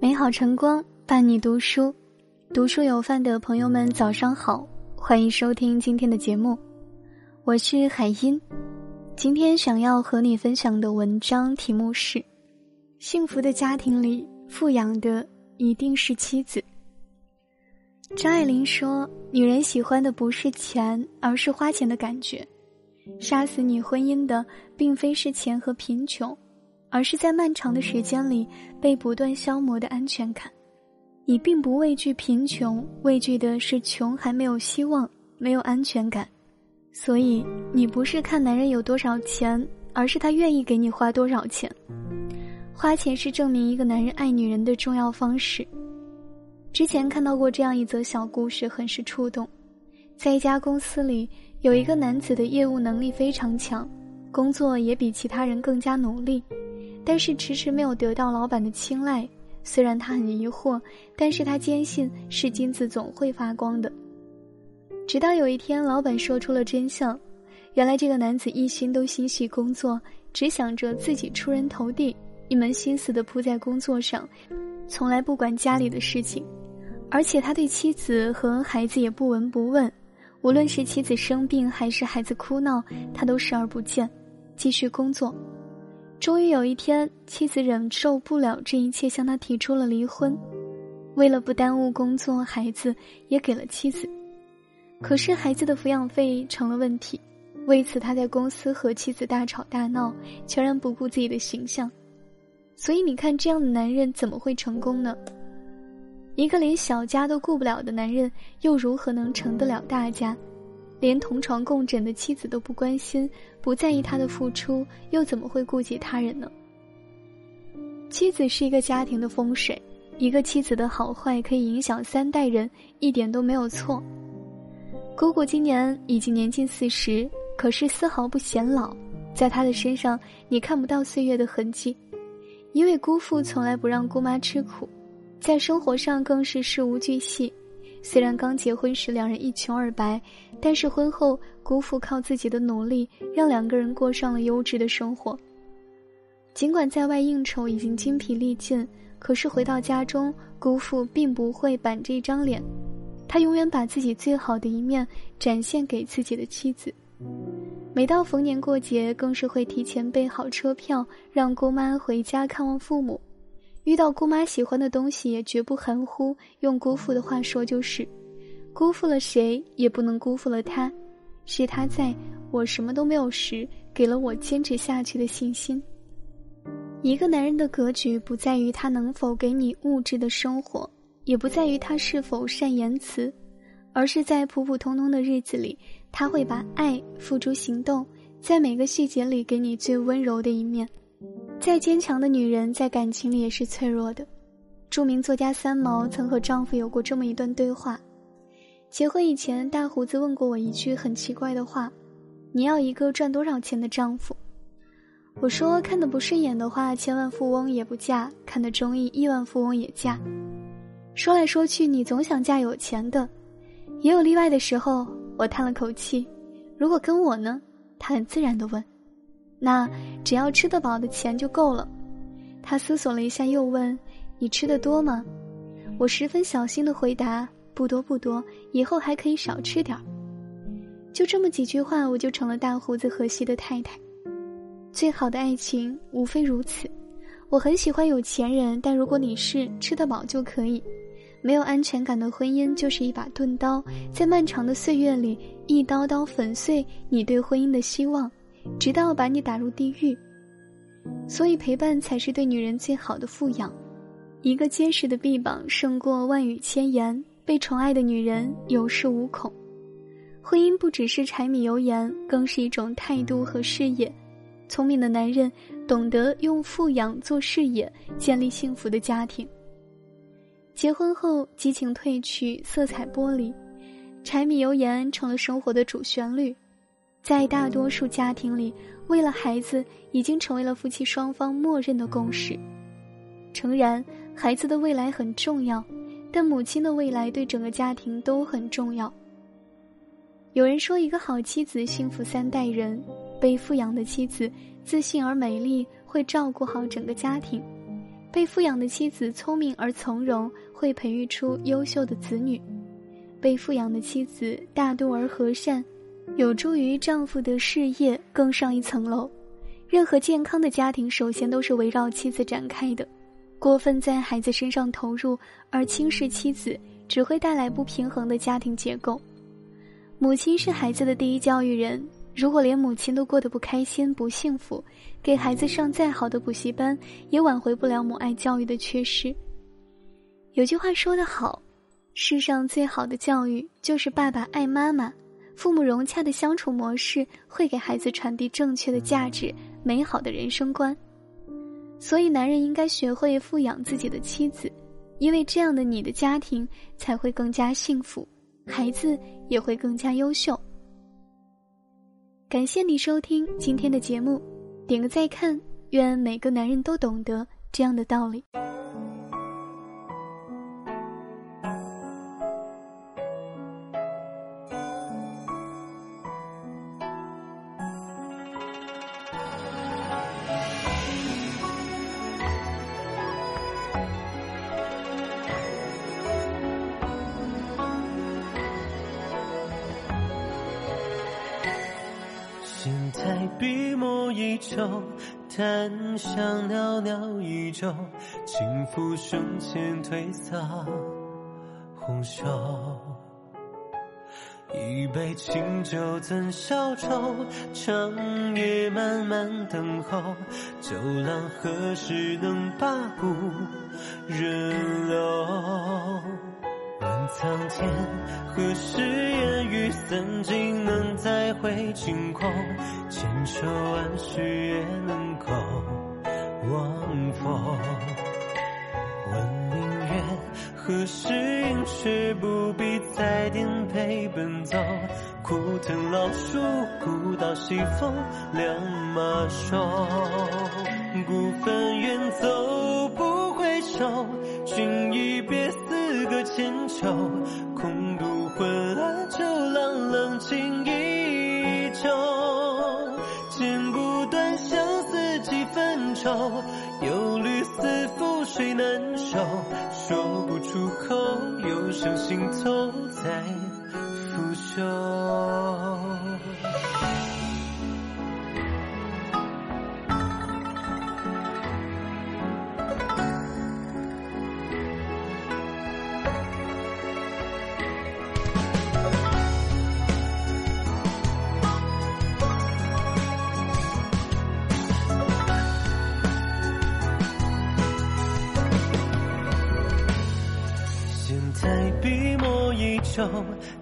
美好晨光伴你读书，读书有饭的朋友们早上好，欢迎收听今天的节目，我是海音。今天想要和你分享的文章题目是：幸福的家庭里富养的一定是妻子。张爱玲说：“女人喜欢的不是钱，而是花钱的感觉。杀死你婚姻的，并非是钱和贫穷。”而是在漫长的时间里被不断消磨的安全感，你并不畏惧贫穷，畏惧的是穷还没有希望，没有安全感。所以你不是看男人有多少钱，而是他愿意给你花多少钱。花钱是证明一个男人爱女人的重要方式。之前看到过这样一则小故事，很是触动。在一家公司里，有一个男子的业务能力非常强，工作也比其他人更加努力。但是迟迟没有得到老板的青睐，虽然他很疑惑，但是他坚信是金子总会发光的。直到有一天，老板说出了真相，原来这个男子一心都心系工作，只想着自己出人头地，一门心思的扑在工作上，从来不管家里的事情，而且他对妻子和孩子也不闻不问，无论是妻子生病还是孩子哭闹，他都视而不见，继续工作。终于有一天，妻子忍受不了这一切，向他提出了离婚。为了不耽误工作，孩子也给了妻子。可是孩子的抚养费成了问题，为此他在公司和妻子大吵大闹，全然不顾自己的形象。所以你看，这样的男人怎么会成功呢？一个连小家都顾不了的男人，又如何能成得了大家？连同床共枕的妻子都不关心、不在意他的付出，又怎么会顾及他人呢？妻子是一个家庭的风水，一个妻子的好坏可以影响三代人，一点都没有错。姑姑今年已经年近四十，可是丝毫不显老，在她的身上你看不到岁月的痕迹，因为姑父从来不让姑妈吃苦，在生活上更是事无巨细。虽然刚结婚时两人一穷二白，但是婚后姑父靠自己的努力，让两个人过上了优质的生活。尽管在外应酬已经精疲力尽，可是回到家中，姑父并不会板着一张脸，他永远把自己最好的一面展现给自己的妻子。每到逢年过节，更是会提前备好车票，让姑妈回家看望父母。遇到姑妈喜欢的东西也绝不含糊，用姑父的话说就是：辜负了谁也不能辜负了他，是他在我什么都没有时给了我坚持下去的信心。一个男人的格局不在于他能否给你物质的生活，也不在于他是否善言辞，而是在普普通通的日子里，他会把爱付诸行动，在每个细节里给你最温柔的一面。再坚强的女人，在感情里也是脆弱的。著名作家三毛曾和丈夫有过这么一段对话：结婚以前，大胡子问过我一句很奇怪的话：“你要一个赚多少钱的丈夫？”我说：“看得不顺眼的话，千万富翁也不嫁；看得中意，亿万富翁也嫁。”说来说去，你总想嫁有钱的，也有例外的时候。我叹了口气：“如果跟我呢？”他很自然的问。那只要吃得饱的钱就够了。他思索了一下，又问：“你吃的多吗？”我十分小心的回答：“不多不多，以后还可以少吃点儿。”就这么几句话，我就成了大胡子荷西的太太。最好的爱情无非如此。我很喜欢有钱人，但如果你是吃得饱就可以。没有安全感的婚姻就是一把钝刀，在漫长的岁月里，一刀刀粉碎你对婚姻的希望。直到把你打入地狱，所以陪伴才是对女人最好的富养。一个坚实的臂膀胜过万语千言，被宠爱的女人有恃无恐。婚姻不只是柴米油盐，更是一种态度和事业。聪明的男人懂得用富养做事业，建立幸福的家庭。结婚后，激情褪去，色彩剥离，柴米油盐成了生活的主旋律。在大多数家庭里，为了孩子已经成为了夫妻双方默认的共识。诚然，孩子的未来很重要，但母亲的未来对整个家庭都很重要。有人说，一个好妻子幸福三代人，被富养的妻子自信而美丽，会照顾好整个家庭；被富养的妻子聪明而从容，会培育出优秀的子女；被富养的妻子大度而和善，有助于丈夫的事业更上一层楼。任何健康的家庭，首先都是围绕妻子展开的。过分在孩子身上投入而轻视妻子，只会带来不平衡的家庭结构。母亲是孩子的第一教育人。如果连母亲都过得不开心、不幸福，给孩子上再好的补习班，也挽回不了母爱教育的缺失。有句话说得好：“世上最好的教育就是爸爸爱妈妈，父母融洽的相处模式会给孩子传递正确的价值、美好的人生观。”所以，男人应该学会富养自己的妻子，因为这样的你的家庭才会更加幸福，孩子也会更加优秀。感谢你收听今天的节目，点个再看，愿每个男人都懂得这样的道理。笔墨依旧，檀香袅袅依旧，轻抚胸前褪色红袖。一杯清酒怎消愁？长夜漫漫等候，酒郎何时能把故人留？苍天，何时烟雨散尽，能再会晴空？千秋万世也能够忘否？问明月，何时阴却不必再颠沛奔走？枯藤老树，古道西风两马收。孤帆远走不回首，君已别。千秋，空独昏暗，酒郎冷清依旧。剪不断相思几分愁，忧虑似覆水难收？说不出口，忧伤心头在腐朽。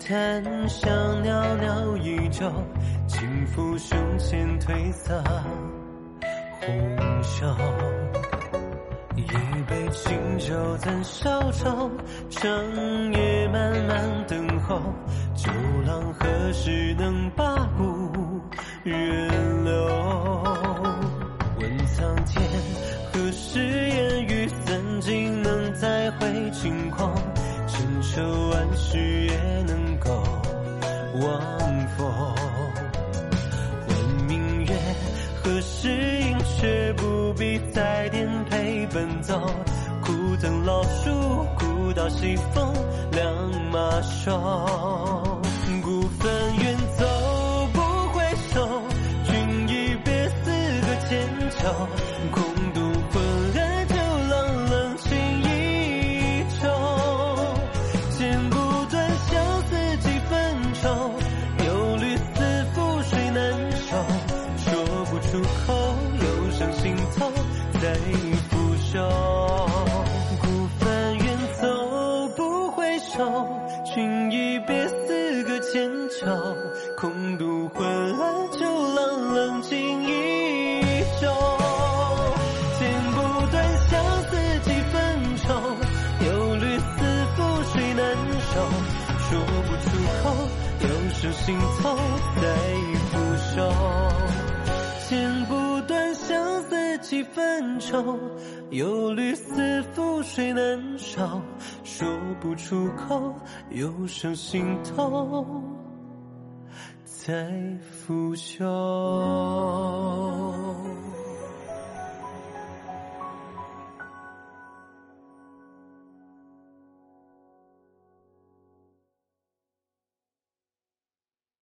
檀香袅袅依旧，轻抚胸前褪色红袖。一杯清酒怎消愁？长夜漫漫等候，酒郎何时能把故人留？问苍天，何时烟雨散尽，能再会晴空？千秋万世奔走，枯藤老树，古道西风，两马瘦。孤帆远走不回首，君一别，死隔千秋。空度昏暗旧浪，冷清依旧。剪不断，相思几分愁，忧虑似覆水难收，说不出口。愁，忧虑似覆水难收？说不出口，又上心头。在拂袖。